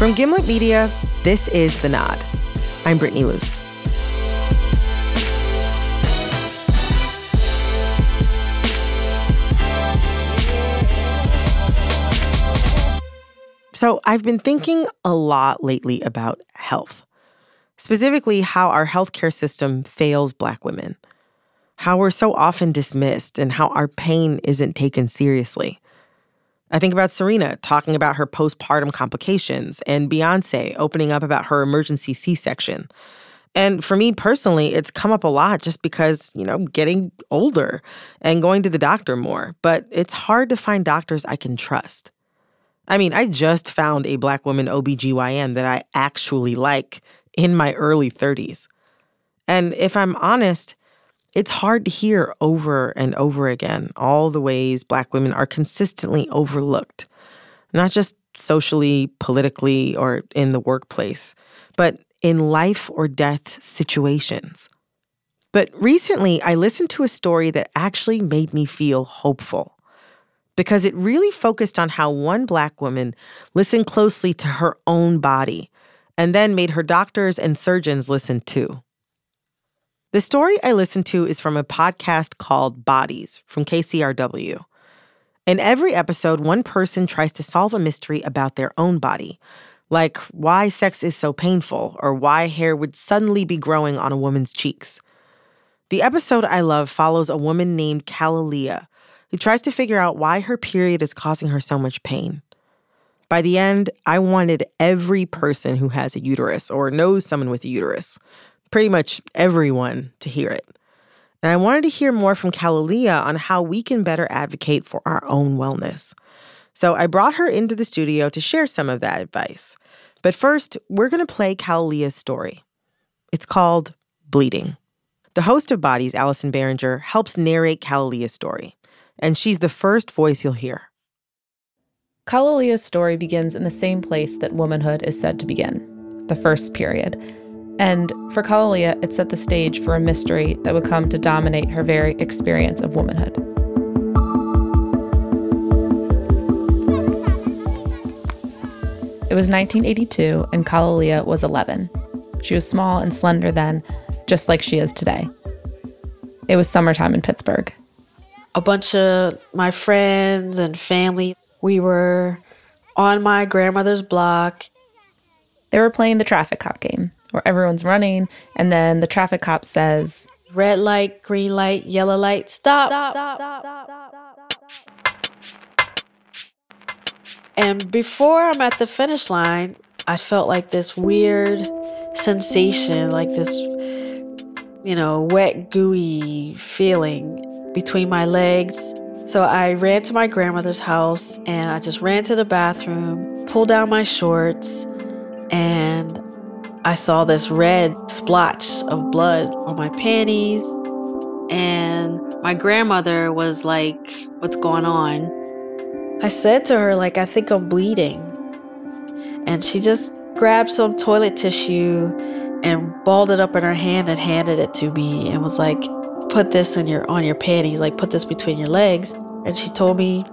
From Gimlet Media, this is The Nod. I'm Brittany Luce. So, I've been thinking a lot lately about health, specifically how our healthcare system fails Black women, how we're so often dismissed, and how our pain isn't taken seriously. I think about Serena talking about her postpartum complications and Beyonce opening up about her emergency C section. And for me personally, it's come up a lot just because, you know, getting older and going to the doctor more. But it's hard to find doctors I can trust. I mean, I just found a black woman OBGYN that I actually like in my early 30s. And if I'm honest, it's hard to hear over and over again all the ways Black women are consistently overlooked, not just socially, politically, or in the workplace, but in life or death situations. But recently, I listened to a story that actually made me feel hopeful because it really focused on how one Black woman listened closely to her own body and then made her doctors and surgeons listen too. The story I listened to is from a podcast called Bodies from KCRW. In every episode, one person tries to solve a mystery about their own body, like why sex is so painful or why hair would suddenly be growing on a woman's cheeks. The episode I love follows a woman named Kalalea who tries to figure out why her period is causing her so much pain. By the end, I wanted every person who has a uterus or knows someone with a uterus pretty much everyone to hear it. And I wanted to hear more from Kalalea on how we can better advocate for our own wellness. So I brought her into the studio to share some of that advice. But first, we're going to play Kalalea's story. It's called Bleeding. The host of Bodies, Allison Behringer, helps narrate Kalalea's story, and she's the first voice you'll hear. Kalalea's story begins in the same place that womanhood is said to begin the first period and for Kalalea, it set the stage for a mystery that would come to dominate her very experience of womanhood. It was 1982, and Kalalea was 11. She was small and slender then, just like she is today. It was summertime in Pittsburgh. A bunch of my friends and family, we were on my grandmother's block. They were playing the traffic cop game, where everyone's running, and then the traffic cop says, Red light, green light, yellow light, stop. And before I'm at the finish line, I felt like this weird sensation, like this, you know, wet, gooey feeling between my legs. So I ran to my grandmother's house and I just ran to the bathroom, pulled down my shorts, and I saw this red splotch of blood on my panties. And my grandmother was like, What's going on? I said to her, like, I think I'm bleeding. And she just grabbed some toilet tissue and balled it up in her hand and handed it to me and was like, put this in your on your panties, like put this between your legs. And she told me,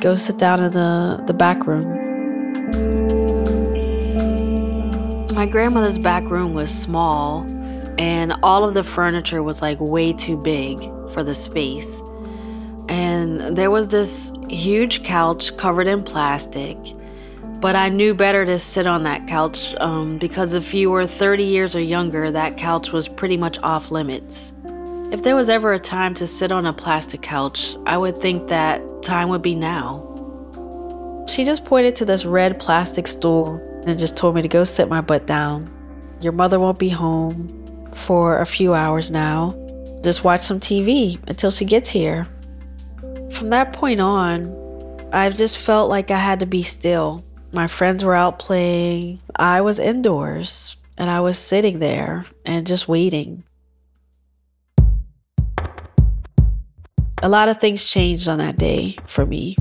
go sit down in the, the back room. My grandmother's back room was small, and all of the furniture was like way too big for the space. And there was this huge couch covered in plastic. But I knew better to sit on that couch um, because if you were 30 years or younger, that couch was pretty much off limits. If there was ever a time to sit on a plastic couch, I would think that time would be now. She just pointed to this red plastic stool and just told me to go sit my butt down. Your mother won't be home for a few hours now. Just watch some TV until she gets here. From that point on, I've just felt like I had to be still. My friends were out playing, I was indoors, and I was sitting there and just waiting. A lot of things changed on that day for me.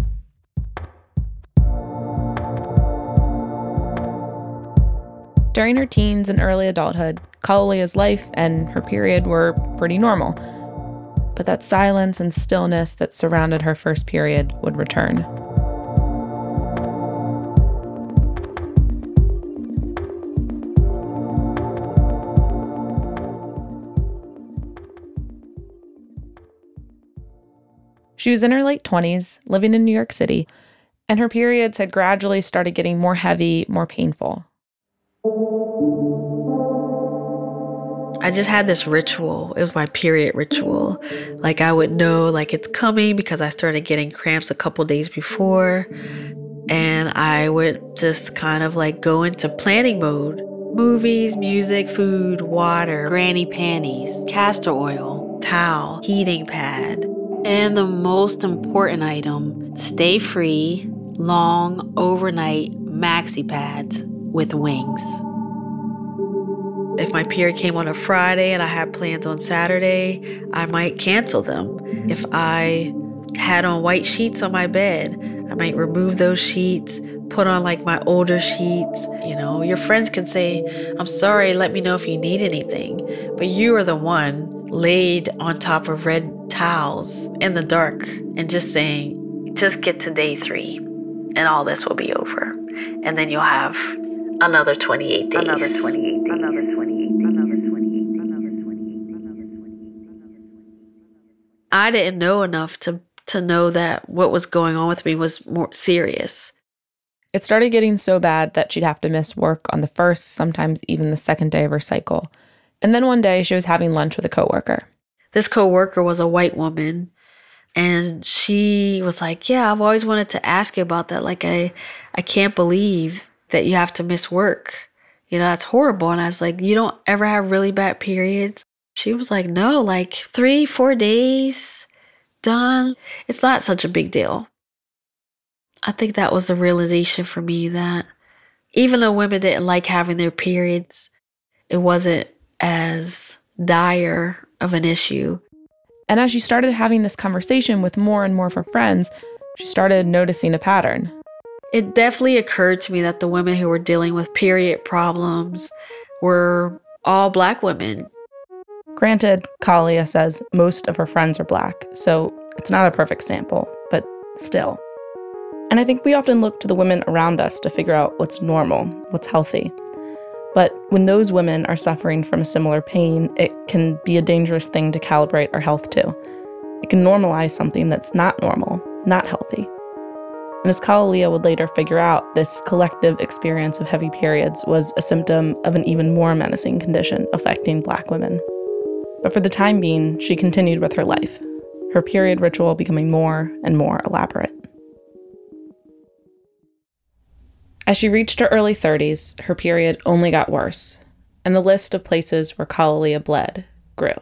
During her teens and early adulthood, Kalalea's life and her period were pretty normal. But that silence and stillness that surrounded her first period would return. She was in her late 20s, living in New York City, and her periods had gradually started getting more heavy, more painful. I just had this ritual. It was my period ritual. Like I would know like it's coming because I started getting cramps a couple days before. And I would just kind of like go into planning mode. Movies, music, food, water, granny panties, castor oil, towel, heating pad. And the most important item, Stayfree, long, overnight maxi pads with wings. If my period came on a Friday and I had plans on Saturday, I might cancel them. If I had on white sheets on my bed, I might remove those sheets, put on like my older sheets. You know, your friends can say, I'm sorry, let me know if you need anything. But you are the one laid on top of red towels in the dark and just saying, just get to day three and all this will be over. And then you'll have another 28 days. Another 28 days. Another 28 days. Another 28 Another 28 Another 28 I didn't know enough to to know that what was going on with me was more serious. It started getting so bad that she'd have to miss work on the first, sometimes even the second day of her cycle. And then one day she was having lunch with a coworker. This coworker was a white woman and she was like, "Yeah, I've always wanted to ask you about that. Like I I can't believe that you have to miss work. You know, that's horrible." And I was like, "You don't ever have really bad periods?" She was like, no, like three, four days, done. It's not such a big deal. I think that was the realization for me that even though women didn't like having their periods, it wasn't as dire of an issue. And as she started having this conversation with more and more of her friends, she started noticing a pattern. It definitely occurred to me that the women who were dealing with period problems were all black women Granted, Kalalea says most of her friends are black, so it's not a perfect sample, but still. And I think we often look to the women around us to figure out what's normal, what's healthy. But when those women are suffering from a similar pain, it can be a dangerous thing to calibrate our health to. It can normalize something that's not normal, not healthy. And as Kalalea would later figure out, this collective experience of heavy periods was a symptom of an even more menacing condition affecting Black women. But for the time being, she continued with her life, her period ritual becoming more and more elaborate. As she reached her early 30s, her period only got worse, and the list of places where Kalalea bled grew.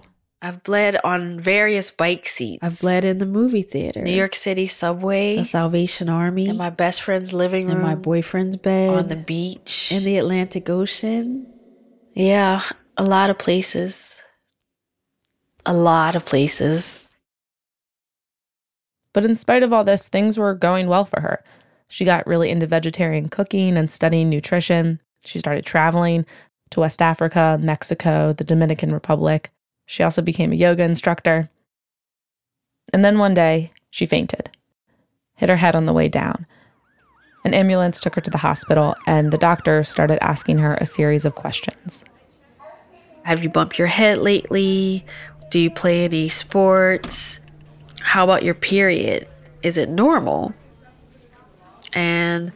I've bled on various bike seats. I've bled in the movie theater, New York City subway, the Salvation Army, in my best friend's living room, in my boyfriend's bed, on the beach, in the Atlantic Ocean. Yeah, a lot of places a lot of places. But in spite of all this, things were going well for her. She got really into vegetarian cooking and studying nutrition. She started traveling to West Africa, Mexico, the Dominican Republic. She also became a yoga instructor. And then one day, she fainted, hit her head on the way down. An ambulance took her to the hospital, and the doctor started asking her a series of questions. Have you bumped your head lately? Do you play any sports? How about your period? Is it normal? And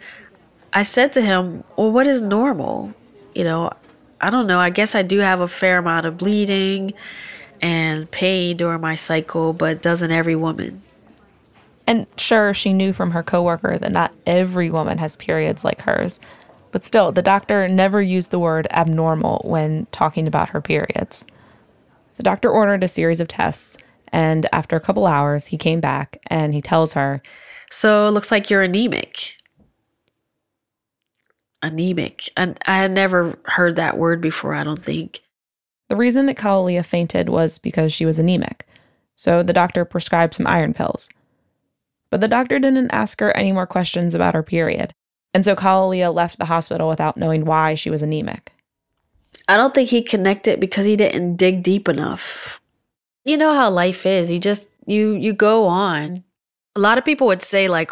I said to him, Well, what is normal? You know, I don't know. I guess I do have a fair amount of bleeding and pain during my cycle, but doesn't every woman? And sure, she knew from her coworker that not every woman has periods like hers. But still, the doctor never used the word abnormal when talking about her periods. The doctor ordered a series of tests, and after a couple hours, he came back and he tells her, So it looks like you're anemic. Anemic. And I had never heard that word before, I don't think. The reason that Kalalea fainted was because she was anemic. So the doctor prescribed some iron pills. But the doctor didn't ask her any more questions about her period. And so Kalalea left the hospital without knowing why she was anemic. I don't think he connected because he didn't dig deep enough. You know how life is. You just you you go on. A lot of people would say like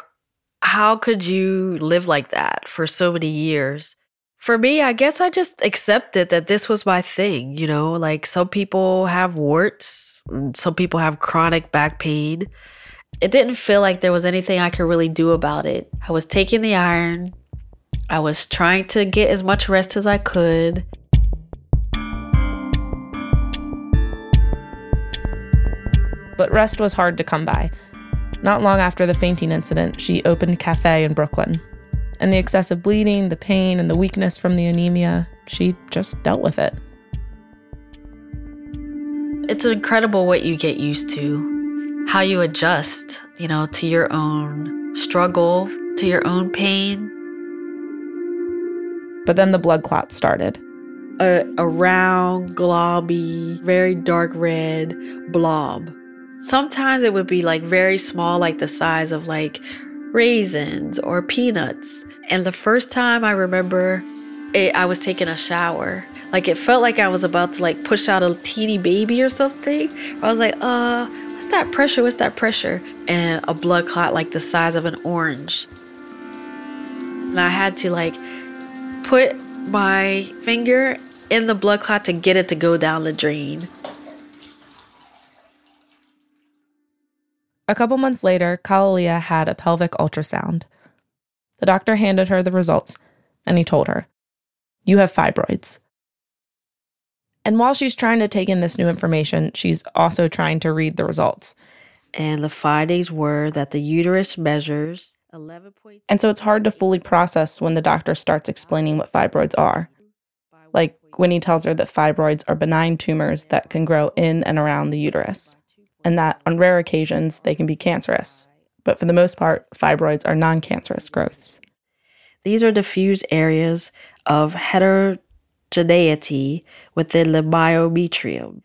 how could you live like that for so many years? For me, I guess I just accepted that this was my thing, you know, like some people have warts, mm, some people have chronic back pain it didn't feel like there was anything I could really do about it. I was taking the iron, I was trying to get as much rest as I could. But rest was hard to come by. Not long after the fainting incident, she opened a cafe in Brooklyn. And the excessive bleeding, the pain, and the weakness from the anemia, she just dealt with it. It's incredible what you get used to how you adjust, you know, to your own struggle, to your own pain. But then the blood clot started. A, a round, globby, very dark red blob. Sometimes it would be like very small, like the size of like raisins or peanuts. And the first time I remember it, I was taking a shower. Like it felt like I was about to like push out a teeny baby or something. I was like, uh, what's that pressure? What's that pressure? And a blood clot like the size of an orange. And I had to like put my finger in the blood clot to get it to go down the drain. A couple months later, Kalalea had a pelvic ultrasound. The doctor handed her the results and he told her, You have fibroids. And while she's trying to take in this new information, she's also trying to read the results. And the findings were that the uterus measures 11. And so it's hard to fully process when the doctor starts explaining what fibroids are. Like when he tells her that fibroids are benign tumors that can grow in and around the uterus, and that on rare occasions they can be cancerous. But for the most part, fibroids are non cancerous growths. These are diffuse areas of heterogeneity within the myometrium.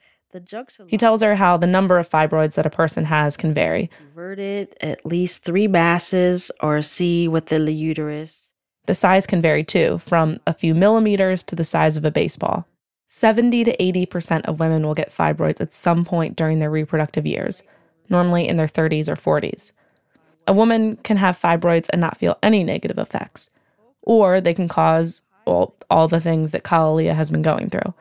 He tells her how the number of fibroids that a person has can vary. Converted at least three masses or C within the uterus. The size can vary too, from a few millimeters to the size of a baseball. 70 to 80% of women will get fibroids at some point during their reproductive years, normally in their 30s or 40s. A woman can have fibroids and not feel any negative effects, or they can cause well, all the things that Kalalea has been going through.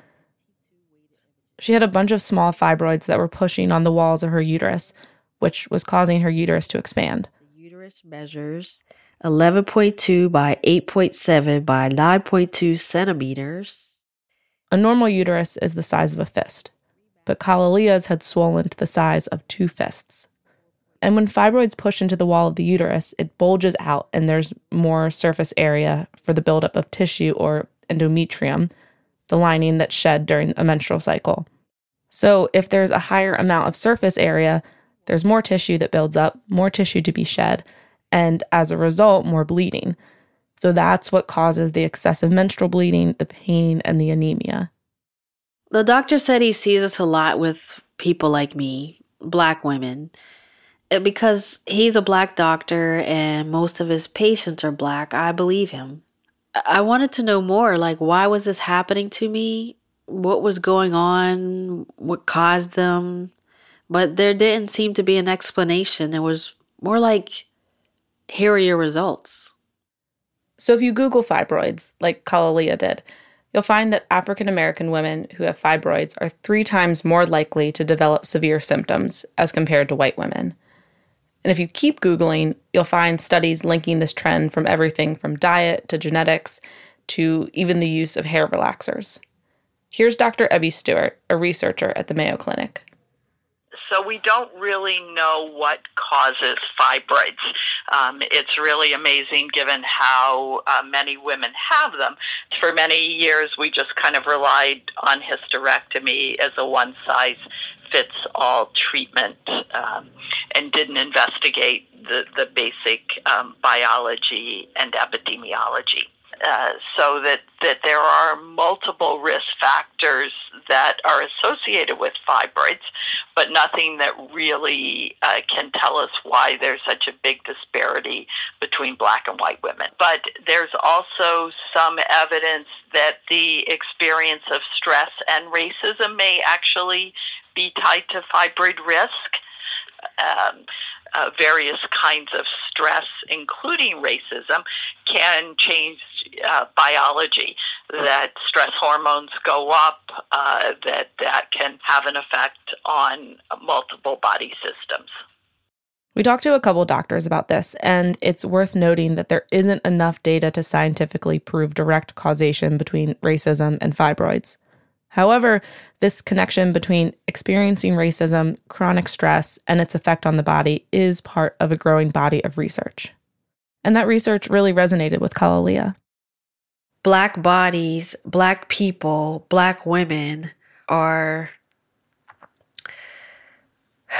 She had a bunch of small fibroids that were pushing on the walls of her uterus, which was causing her uterus to expand. The uterus measures 11.2 by 8.7 by 9.2 centimeters. A normal uterus is the size of a fist, but Kalalea's had swollen to the size of two fists. And when fibroids push into the wall of the uterus, it bulges out and there's more surface area for the buildup of tissue or endometrium, the lining that's shed during a menstrual cycle. So, if there's a higher amount of surface area, there's more tissue that builds up, more tissue to be shed, and as a result, more bleeding. So, that's what causes the excessive menstrual bleeding, the pain, and the anemia. The doctor said he sees this a lot with people like me, black women uh, because he's a black doctor and most of his patients are black, I believe him. I wanted to know more like, why was this happening to me? What was going on? What caused them? But there didn't seem to be an explanation. It was more like, here are your results. So if you Google fibroids, like Kalalea did, you'll find that African American women who have fibroids are three times more likely to develop severe symptoms as compared to white women. And if you keep Googling, you'll find studies linking this trend from everything from diet to genetics to even the use of hair relaxers. Here's Dr. Ebby Stewart, a researcher at the Mayo Clinic. So we don't really know what causes fibroids. Um, it's really amazing given how uh, many women have them. For many years, we just kind of relied on hysterectomy as a one size fits all treatment um, and didn't investigate the, the basic um, biology and epidemiology. Uh, so that, that there are multiple risk factors that are associated with fibroids, but nothing that really uh, can tell us why there's such a big disparity between black and white women. But there's also some evidence that the experience of stress and racism may actually be tied to fibroid risk. Um, uh, various kinds of stress, including racism, can change uh, biology. That stress hormones go up, uh, that that can have an effect on multiple body systems. We talked to a couple doctors about this, and it's worth noting that there isn't enough data to scientifically prove direct causation between racism and fibroids. However, this connection between experiencing racism, chronic stress, and its effect on the body is part of a growing body of research. And that research really resonated with Kalalea. Black bodies, black people, black women are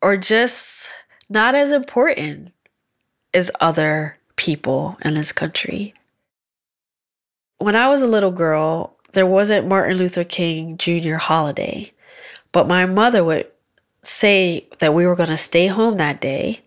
or just not as important as other people in this country when I was a little girl, there wasn't Martin Luther King Jr. holiday, but my mother would say that we were going to stay home that day.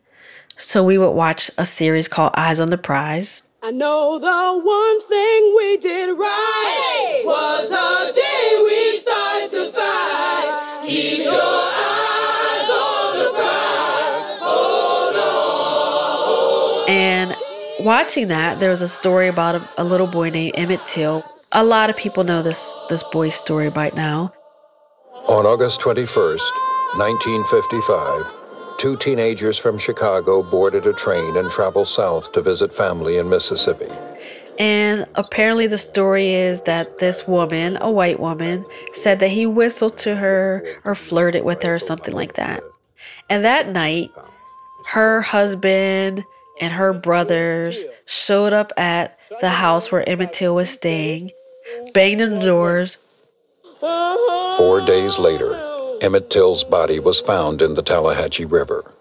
So we would watch a series called Eyes on the Prize. I know the one thing we did right hey! was the day we started to fight. Keep your eyes on the prize. Hold on. And watching that, there was a story about a, a little boy named Emmett Till. A lot of people know this this boy's story by now. On August 21st, 1955, two teenagers from Chicago boarded a train and traveled south to visit family in Mississippi. And apparently, the story is that this woman, a white woman, said that he whistled to her or flirted with her or something like that. And that night, her husband and her brothers showed up at the house where Emmett Till was staying, banged on the doors. Four days later, Emmett Till's body was found in the Tallahatchie River.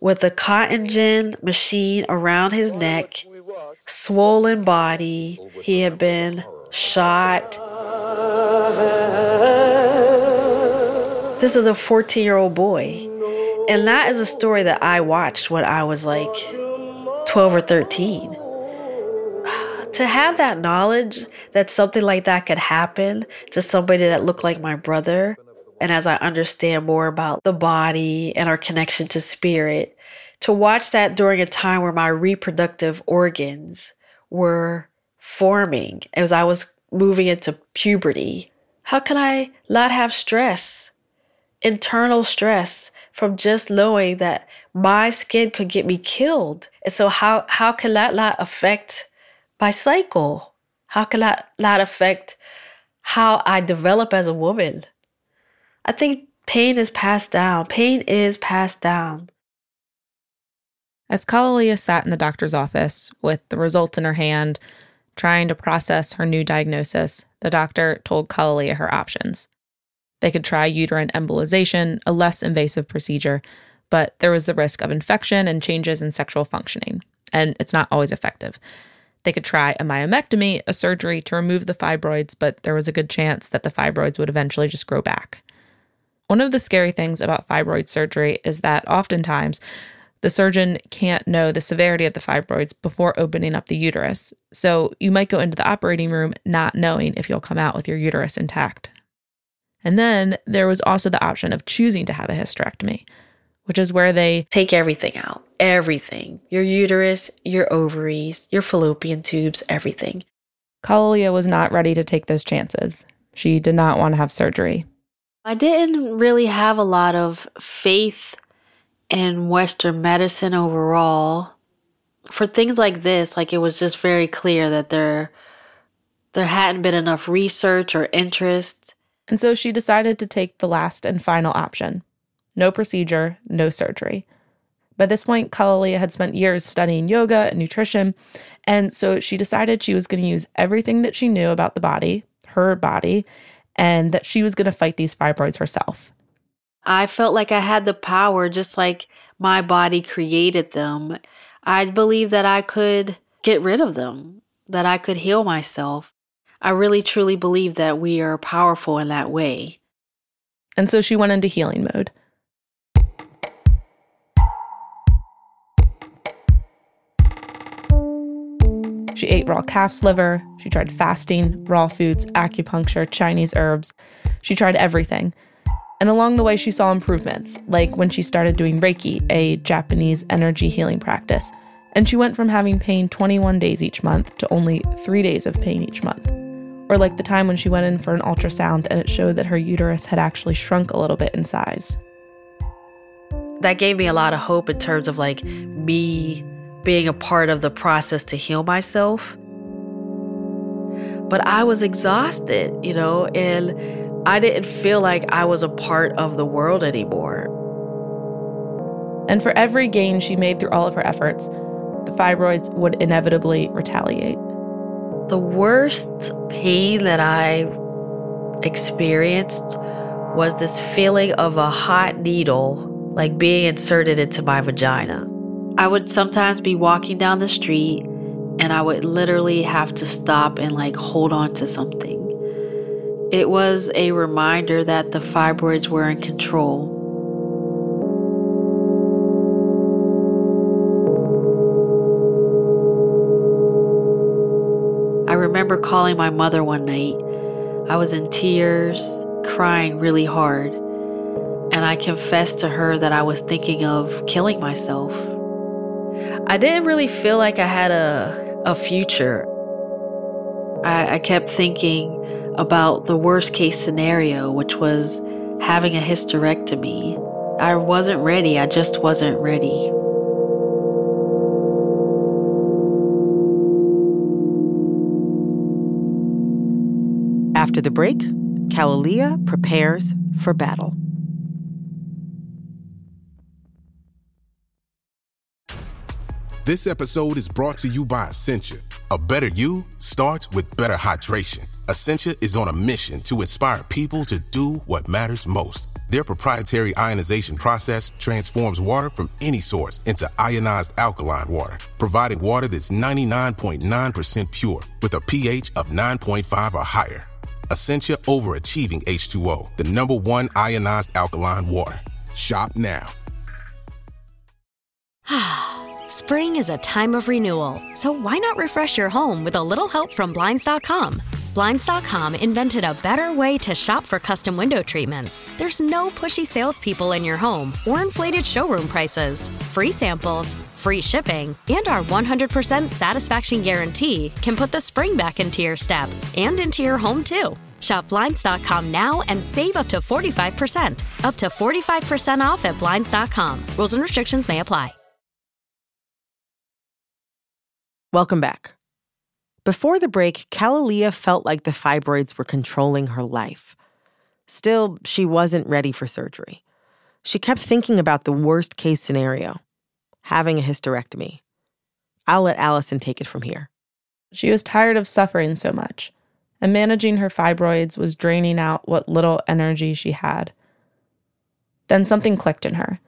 With a cotton gin machine around his neck, swollen body, he had been shot. This is a 14 year old boy. And that is a story that I watched when I was like 12 or 13. To have that knowledge that something like that could happen to somebody that looked like my brother, and as I understand more about the body and our connection to spirit, to watch that during a time where my reproductive organs were forming as I was moving into puberty. How can I not have stress? Internal stress from just knowing that my skin could get me killed. And so how how can that not affect my cycle? How can that not affect how I develop as a woman? I think pain is passed down. Pain is passed down. As Kalalea sat in the doctor's office with the results in her hand, trying to process her new diagnosis, the doctor told Kalalea her options. They could try uterine embolization, a less invasive procedure, but there was the risk of infection and changes in sexual functioning, and it's not always effective. They could try a myomectomy, a surgery to remove the fibroids, but there was a good chance that the fibroids would eventually just grow back. One of the scary things about fibroid surgery is that oftentimes the surgeon can't know the severity of the fibroids before opening up the uterus. So you might go into the operating room not knowing if you'll come out with your uterus intact. And then there was also the option of choosing to have a hysterectomy, which is where they take everything out everything your uterus, your ovaries, your fallopian tubes, everything. Kalalea was not ready to take those chances. She did not want to have surgery. I didn't really have a lot of faith in Western medicine overall. For things like this, like it was just very clear that there there hadn't been enough research or interest. And so she decided to take the last and final option no procedure, no surgery. By this point, Kalalea had spent years studying yoga and nutrition, and so she decided she was going to use everything that she knew about the body, her body, and that she was going to fight these fibroids herself. I felt like I had the power, just like my body created them. I believed that I could get rid of them, that I could heal myself. I really truly believe that we are powerful in that way. And so she went into healing mode. She ate raw calf's liver. She tried fasting, raw foods, acupuncture, Chinese herbs. She tried everything. And along the way, she saw improvements, like when she started doing Reiki, a Japanese energy healing practice. And she went from having pain 21 days each month to only three days of pain each month. Or like the time when she went in for an ultrasound and it showed that her uterus had actually shrunk a little bit in size. That gave me a lot of hope in terms of like me being a part of the process to heal myself. But I was exhausted, you know, and I didn't feel like I was a part of the world anymore. And for every gain she made through all of her efforts, the fibroids would inevitably retaliate. The worst pain that I experienced was this feeling of a hot needle, like being inserted into my vagina. I would sometimes be walking down the street and I would literally have to stop and like hold on to something. It was a reminder that the fibroids were in control. Remember calling my mother one night. I was in tears, crying really hard, and I confessed to her that I was thinking of killing myself. I didn't really feel like I had a, a future. I, I kept thinking about the worst case scenario, which was having a hysterectomy. I wasn't ready, I just wasn't ready. After the break, Kalalea prepares for battle. This episode is brought to you by Essentia. A better you starts with better hydration. Essentia is on a mission to inspire people to do what matters most. Their proprietary ionization process transforms water from any source into ionized alkaline water, providing water that's 99.9% pure with a pH of 9.5 or higher. Essentia overachieving H2O, the number one ionized alkaline water. Shop now. Spring is a time of renewal, so why not refresh your home with a little help from Blinds.com? Blinds.com invented a better way to shop for custom window treatments. There's no pushy salespeople in your home or inflated showroom prices. Free samples, free shipping, and our 100% satisfaction guarantee can put the spring back into your step and into your home too. Shop Blinds.com now and save up to 45%. Up to 45% off at Blinds.com. Rules and restrictions may apply. Welcome back. Before the break, Kalalea felt like the fibroids were controlling her life. Still, she wasn't ready for surgery. She kept thinking about the worst case scenario having a hysterectomy. I'll let Allison take it from here. She was tired of suffering so much, and managing her fibroids was draining out what little energy she had. Then something clicked in her.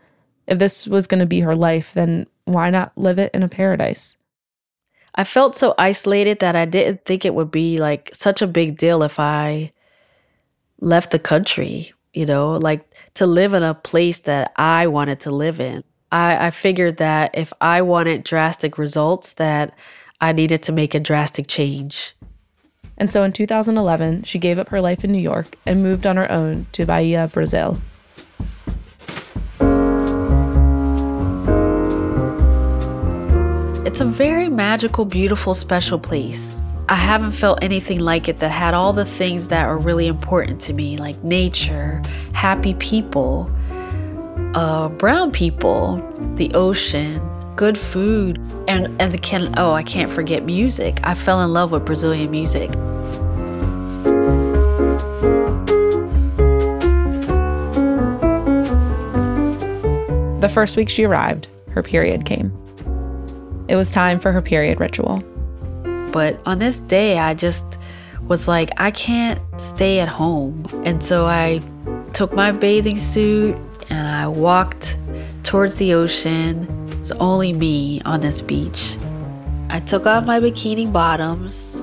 If this was going to be her life, then why not live it in a paradise? I felt so isolated that I didn't think it would be like such a big deal if I left the country, you know, like to live in a place that I wanted to live in. I, I figured that if I wanted drastic results, that I needed to make a drastic change. And so in 2011, she gave up her life in New York and moved on her own to Bahia, Brazil. It's a very magical, beautiful, special place. I haven't felt anything like it that had all the things that are really important to me, like nature, happy people, uh, brown people, the ocean, good food, and and the can. Oh, I can't forget music. I fell in love with Brazilian music. The first week she arrived, her period came. It was time for her period ritual. But on this day, I just was like, I can't stay at home. And so I took my bathing suit I walked towards the ocean. It was only me on this beach. I took off my bikini bottoms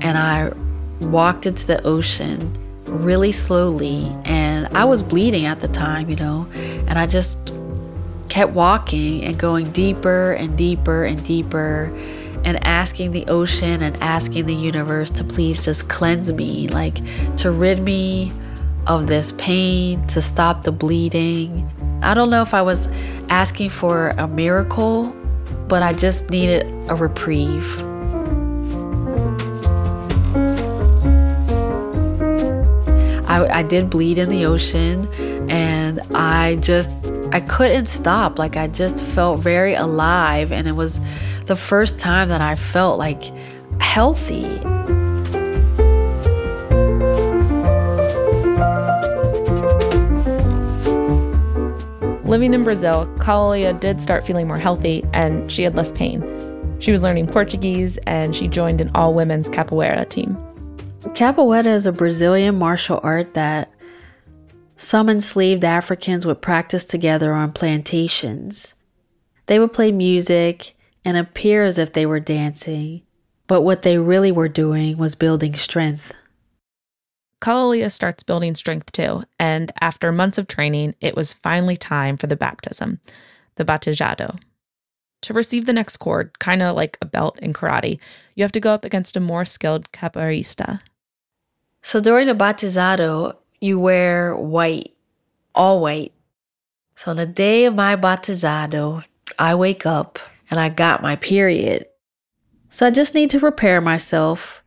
and I walked into the ocean really slowly. And I was bleeding at the time, you know, and I just kept walking and going deeper and deeper and deeper and asking the ocean and asking the universe to please just cleanse me, like to rid me of this pain, to stop the bleeding. I don't know if I was asking for a miracle, but I just needed a reprieve. I, I did bleed in the ocean and I just I couldn't stop. Like I just felt very alive and it was the first time that I felt like healthy. Living in Brazil, Kalalea did start feeling more healthy and she had less pain. She was learning Portuguese and she joined an all women's capoeira team. Capoeira is a Brazilian martial art that some enslaved Africans would practice together on plantations. They would play music and appear as if they were dancing, but what they really were doing was building strength. Kalalea starts building strength too, and after months of training, it was finally time for the baptism, the batizado. To receive the next cord, kind of like a belt in karate, you have to go up against a more skilled capoeirista. So during the batizado, you wear white, all white. So on the day of my batizado, I wake up and I got my period. So I just need to prepare myself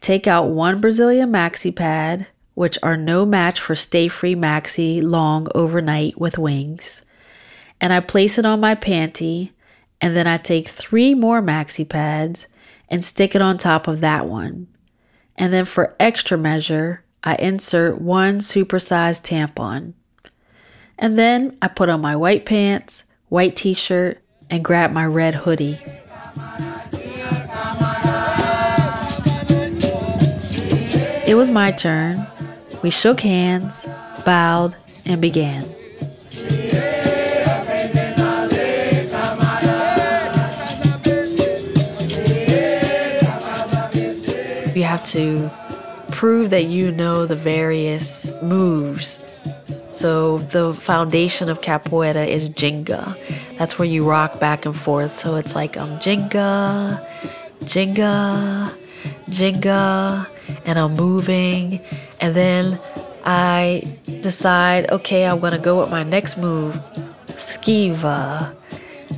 take out one Brazilian maxi pad, which are no match for Stayfree Maxi Long Overnight with wings, and I place it on my panty, and then I take three more maxi pads and stick it on top of that one. And then for extra measure, I insert one supersized tampon. And then I put on my white pants, white t shirt, and grab my red hoodie. It was my turn. We shook hands, bowed, and began. You have to prove that you know the various moves. So, the foundation of capoeira is ginga. That's where you rock back and forth. So, it's like um, ginga, ginga, ginga, and I'm moving. And then I decide, okay, I'm gonna go with my next move, skiva.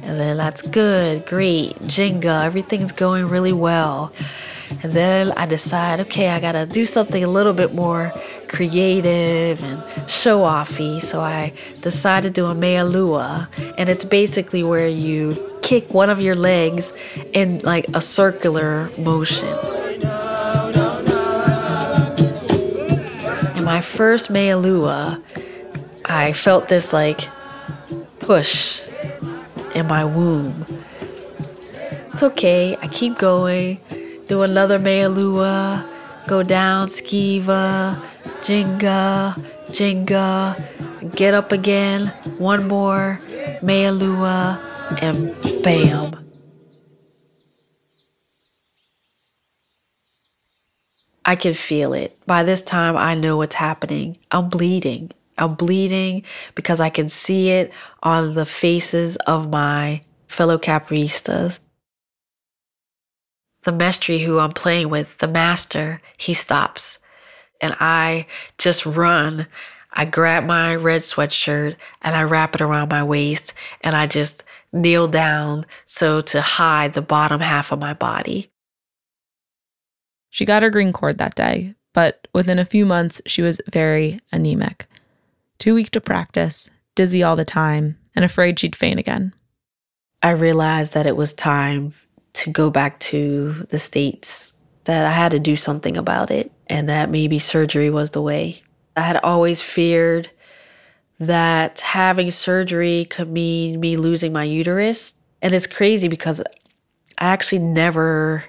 And then that's good, great, ginga, everything's going really well. And then I decide, okay, I gotta do something a little bit more creative and show offy. So I decide to do a meia lua. And it's basically where you kick one of your legs in like a circular motion. In my first meia lua, I felt this like push in my womb. It's okay. I keep going. Do another meia lua. Go down, skiva, ginga, ginga, Get up again. One more meia lua, and bam. I can feel it. By this time, I know what's happening. I'm bleeding. I'm bleeding because I can see it on the faces of my fellow capoeiristas. The mestre who I'm playing with, the master, he stops. And I just run. I grab my red sweatshirt and I wrap it around my waist and I just kneel down so to hide the bottom half of my body. She got her green cord that day, but within a few months, she was very anemic. Too weak to practice, dizzy all the time, and afraid she'd faint again. I realized that it was time to go back to the States, that I had to do something about it, and that maybe surgery was the way. I had always feared that having surgery could mean me losing my uterus. And it's crazy because I actually never,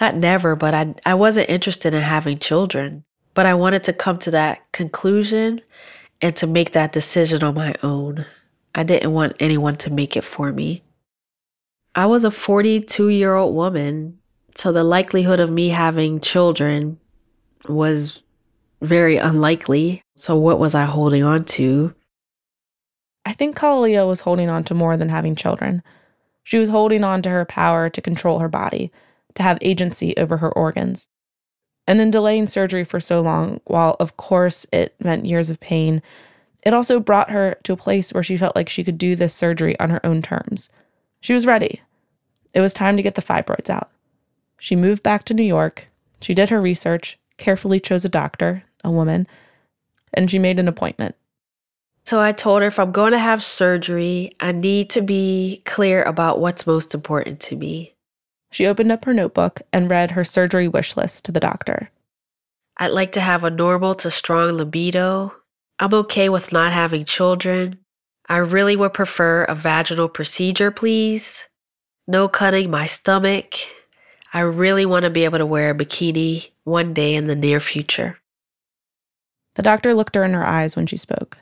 not never, but I, I wasn't interested in having children. But I wanted to come to that conclusion and to make that decision on my own. I didn't want anyone to make it for me. I was a 42 year old woman, so the likelihood of me having children was very unlikely. So, what was I holding on to? I think Kalalea was holding on to more than having children. She was holding on to her power to control her body, to have agency over her organs. And in delaying surgery for so long, while of course it meant years of pain, it also brought her to a place where she felt like she could do this surgery on her own terms. She was ready. It was time to get the fibroids out. She moved back to New York. She did her research, carefully chose a doctor, a woman, and she made an appointment. So I told her if I'm going to have surgery, I need to be clear about what's most important to me. She opened up her notebook and read her surgery wish list to the doctor. I'd like to have a normal to strong libido. I'm okay with not having children. I really would prefer a vaginal procedure, please. No cutting my stomach. I really want to be able to wear a bikini one day in the near future. The doctor looked her in her eyes when she spoke.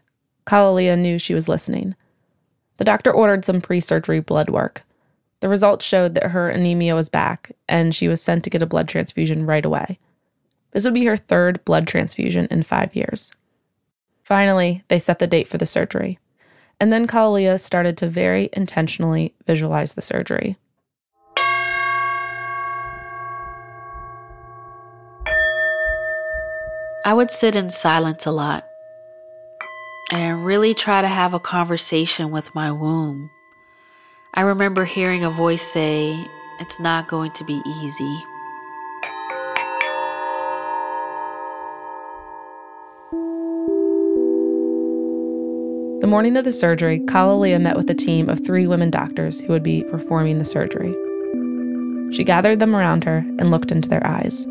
Kalalea knew she was listening. The doctor ordered some pre surgery blood work. The results showed that her anemia was back, and she was sent to get a blood transfusion right away. This would be her third blood transfusion in five years. Finally, they set the date for the surgery. And then Kalalea started to very intentionally visualize the surgery. I would sit in silence a lot and really try to have a conversation with my womb. I remember hearing a voice say, It's not going to be easy. The morning of the surgery, Kalalea met with a team of three women doctors who would be performing the surgery. She gathered them around her and looked into their eyes.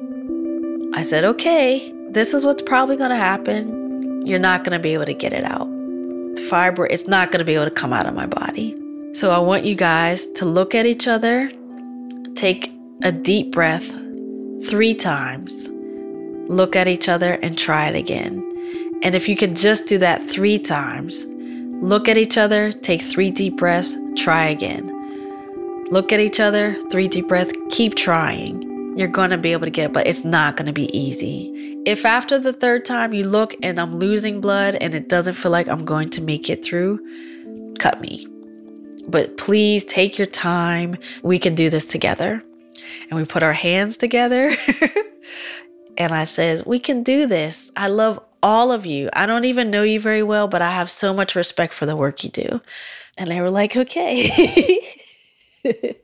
I said, Okay, this is what's probably going to happen. You're not going to be able to get it out. The fiber, it's not going to be able to come out of my body. So I want you guys to look at each other, take a deep breath three times, look at each other, and try it again. And if you can just do that three times, look at each other, take three deep breaths, try again. Look at each other, three deep breaths, keep trying. You're gonna be able to get it, but it's not gonna be easy. If after the third time you look and I'm losing blood and it doesn't feel like I'm going to make it through, cut me. But please take your time. We can do this together. And we put our hands together. and I says, We can do this. I love all of you. I don't even know you very well, but I have so much respect for the work you do. And they were like, Okay,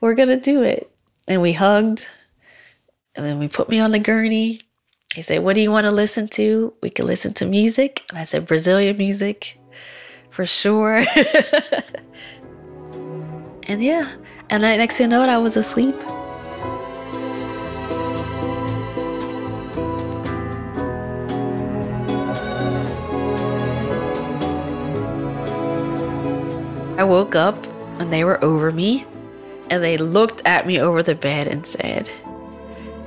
we're going to do it. And we hugged and then we put me on the gurney. He said, What do you want to listen to? We could listen to music. And I said, Brazilian music for sure. and yeah, and I, next thing you know, I was asleep. I woke up and they were over me and they looked at me over the bed and said,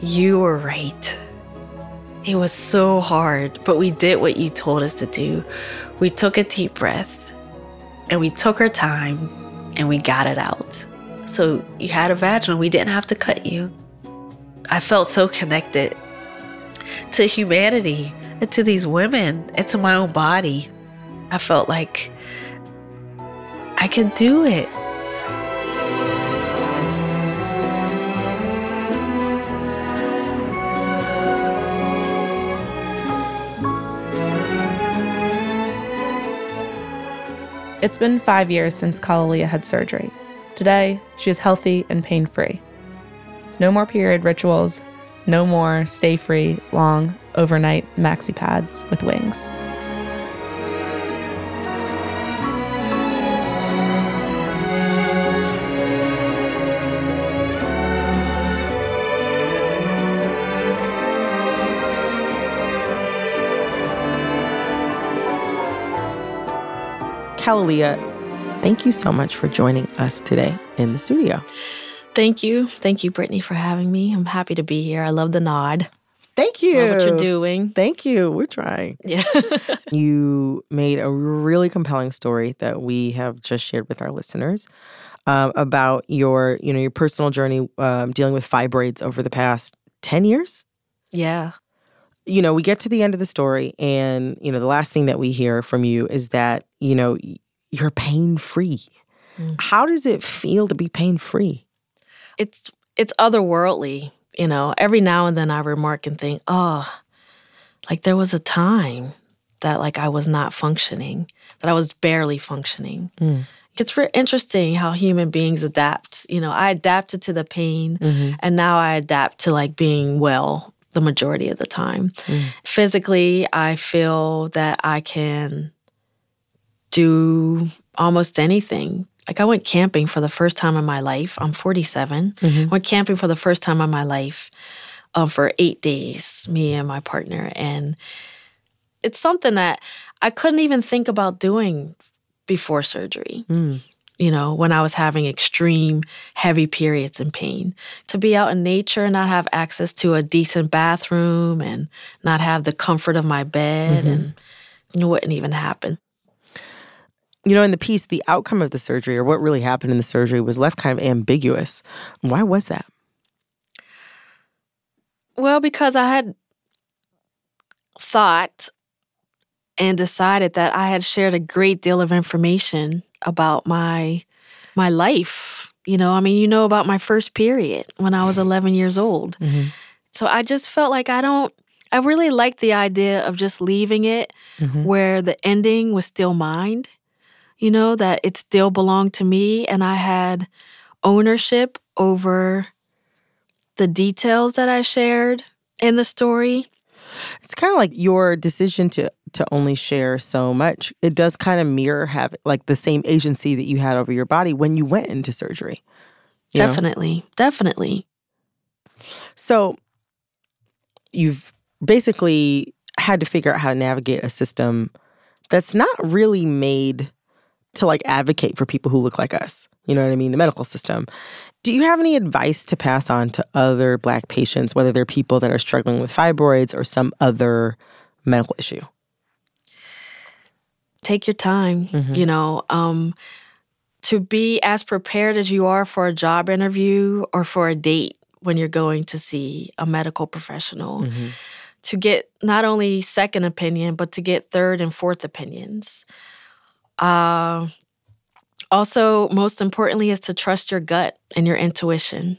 you were right. It was so hard, but we did what you told us to do. We took a deep breath and we took our time and we got it out. So you had a vaginal, we didn't have to cut you. I felt so connected to humanity and to these women and to my own body. I felt like I could do it. It's been five years since Kalalea had surgery. Today, she is healthy and pain free. No more period rituals, No more Stayfree, long, overnight maxi pads with wings. Kalalea, thank you so much for joining us today in the studio. Thank you. Thank you, Brittany, for having me. I'm happy to be here. I love the nod. Thank you. Love what you're doing. Thank you. We're trying. Yeah. you made a really compelling story that we have just shared with our listeners um, about your, you know, your personal journey um, dealing with fibroids over the past ten years. yeah. You know, we get to the end of the story, and you know, the last thing that we hear from you is that you know you're pain free. Mm. How does it feel to be pain free? It's it's otherworldly, you know. Every now and then I remark and think, oh, like there was a time that like I was not functioning, that I was barely functioning. Mm. It's very interesting how human beings adapt. You know, I adapted to the pain Mm-hmm. and now I adapt to like being well the majority of the time. Physically, I feel that I can do almost anything. Like I went camping for the first time in my life. I'm 47. Went camping for the first time in my life um, for eight days, me and my partner. And it's something that I couldn't even think about doing before surgery Mm. You know, when I was having extreme heavy periods and pain. To be out in nature and not have access to a decent bathroom and not have the comfort of my bed mm-hmm. and it wouldn't even happen. You know, in the piece, the outcome of the surgery or what really happened in the surgery was left kind of ambiguous. Why was that? Well, because I had thought and decided that I had shared a great deal of information about my my life. You know, I mean, you know about my first period when I was 11 years old. Mm-hmm. So I just felt like I don't I really liked the idea of just leaving it mm-hmm. where the ending was still mine. You know, that it still belonged to me and I had ownership over the details that I shared in the story. It's kind of like your decision to to only share so much. It does kind of mirror have like the same agency that you had over your body when you went into surgery. you know? Definitely. Definitely. So you've basically had to figure out how to navigate a system that's not really made to like advocate for people who look like us. You know what I mean? The medical system. Do you have any advice to pass on to other black patients, whether they're people that are struggling with fibroids or some other medical issue? Take your time you know um to be as prepared as you are for a job interview or for a date when you're going to see a medical professional to get not only second opinion but to get third and fourth opinions. Uh, also most importantly is to trust your gut and your intuition.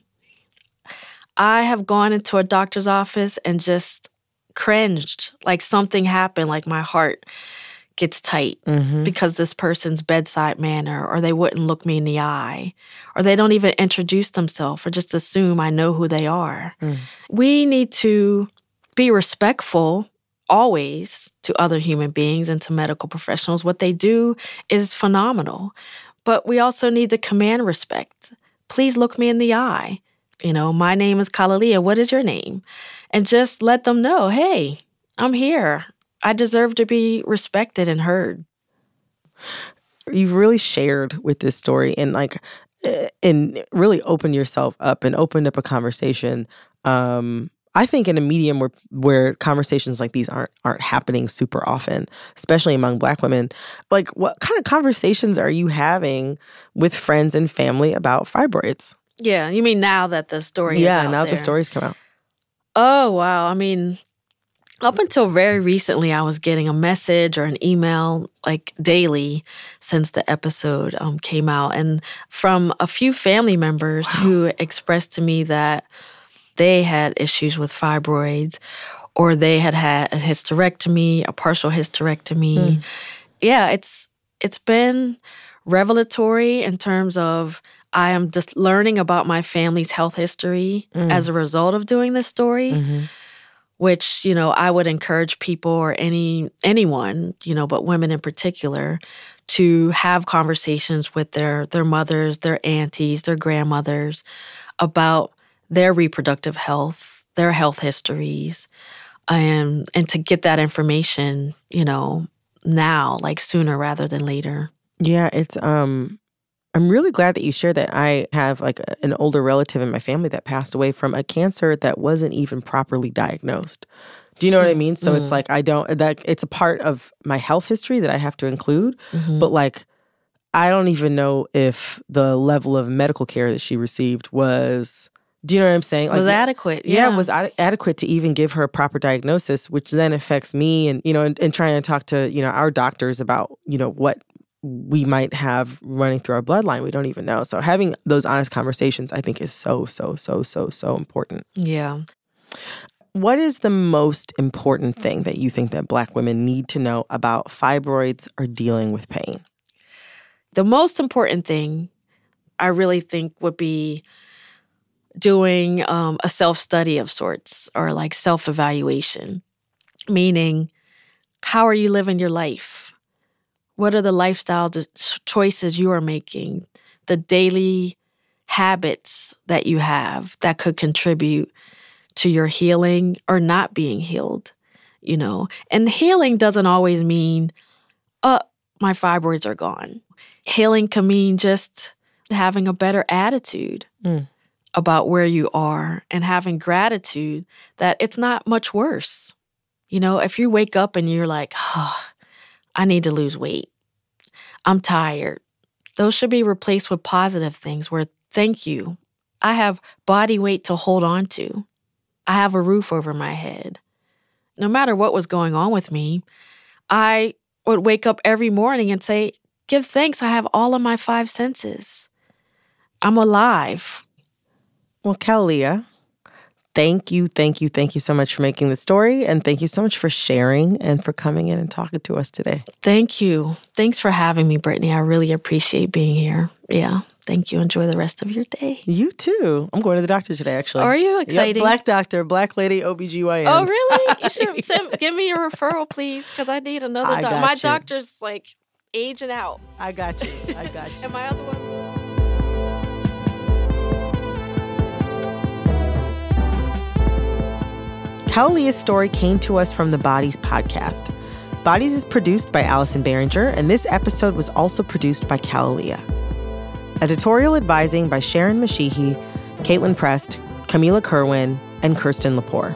I have gone into a doctor's office and just cringed like something happened like my heart gets tight mm-hmm. because this person's bedside manner or they wouldn't look me in the eye or they don't even introduce themselves or just assume I know who they are. Mm. We need to be respectful always to other human beings and to medical professionals. What they do is phenomenal. But we also need to command respect. Please look me in the eye. You know, my name is Kalalea. What is your name? And just let them know, hey, I'm here. I deserve to be respected and heard. You've really shared with this story and like eh, and really opened yourself up and opened up a conversation um I think in a medium where where conversations like these aren't aren't happening super often, especially among black women. Like what kind of conversations are you having with friends and family about fibroids? Yeah, you mean now that the story is yeah, now the stories come out. Oh, wow. I mean, up until very recently, I was getting a message or an email like daily since the episode um, came out, and from a few family members who expressed to me that they had issues with fibroids or they had had a hysterectomy, a partial hysterectomy. Yeah, it's it's been revelatory in terms of I am just learning about my family's health history Mm. as a result of doing this story, Mhm. Which, you know, I would encourage people or any anyone, you know, but women in particular to have conversations with their their mothers, their aunties, their grandmothers about their reproductive health, their health histories, and and to get that information, you know, now, like sooner rather than later. Yeah, it's um I'm really glad that you shared that. I have like an older relative in my family that passed away from a cancer that wasn't even properly diagnosed. Do you know what I mean? So it's Mm. like I don't that it's a part of my health history that I have to include, Mhm. but like I don't even know if the level of medical care that she received was do you know what I'm saying? was adequate. yeah, Yeah, was ad- adequate to even give her a proper diagnosis, which then affects me and you know, and, and trying to talk to you know our doctors about you know what we might have running through our bloodline. We don't even know. So having those honest conversations, I think, is so so so so so important. yeah. What is the most important thing that you think that Black women need to know about fibroids or dealing with pain? The most important thing I really think would be doing um, a self study of sorts or like self evaluation, meaning, how are you living your life? What are the lifestyle choices you are making? The daily habits that you have that could contribute to your healing or not being healed, you know? And healing doesn't always mean, uh, my fibroids are gone. Healing can mean just having a better attitude Mm. about where you are and having gratitude that it's not much worse. You know, if you wake up and you're like, oh, I need to lose weight, I'm tired, those should be replaced with positive things where, thank you, I have body weight to hold on to, I have a roof over my head. No matter what was going on with me, I would wake up every morning and say, Give thanks, I have all of my five senses. I'm alive. Well, Kalalea, thank you, thank you, thank you so much for making the story, and thank you so much for sharing and for coming in and talking to us today. Thank you. Thanks for having me, Brittany. I really appreciate being here. Yeah. Thank you. Enjoy the rest of your day. You too. I'm going to the doctor today, actually. Are you Yep, black doctor, black lady, OBGYN. Oh, really? You should send, give me your referral, please, because I need another doctor. My you. doctor's like aging out. I got you. I got you. And my other one. Kalalea's story came to us from the Bodies podcast. Bodies is produced by Allison Behringer, and this episode was also produced by Kalia. Editorial advising by Sharon Mashihi, Caitlin Prest, Camila Kerwin, and Kirsten Lepore.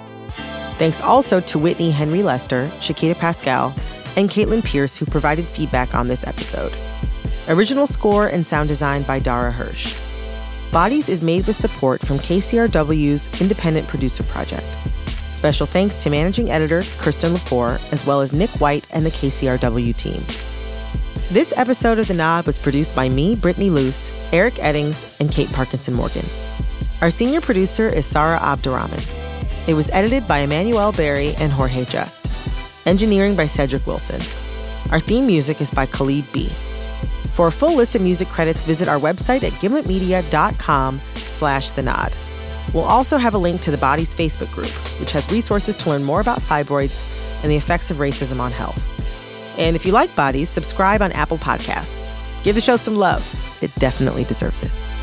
Thanks also to Whitney Henry Lester, Shakita Pascal, and Caitlin Pierce, who provided feedback on this episode. Original score and sound design by Dara Hirsch. Bodies is made with support from KCRW's Independent Producer Project. Special thanks to managing editor Kirsten Lepore, as well as Nick White and the KCRW team. This episode of The Nod was produced by me, Brittany Luce, Eric Eddings, and Kate Parkinson Morgan. Our senior producer is Sarah Abdurrahman. It was edited by Emmanuel Berry and Jorge Just. Engineering by Cedric Wilson. Our theme music is by Khalid B. For a full list of music credits, visit our website at gimletmedia.com slash the nod. We'll also have a link to the Body's Facebook group, which has resources to learn more about fibroids and the effects of racism on health. And if you like Bodies, subscribe on Apple Podcasts. Give the show some love. It definitely deserves it.